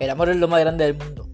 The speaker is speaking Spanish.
El amor es lo más grande del mundo.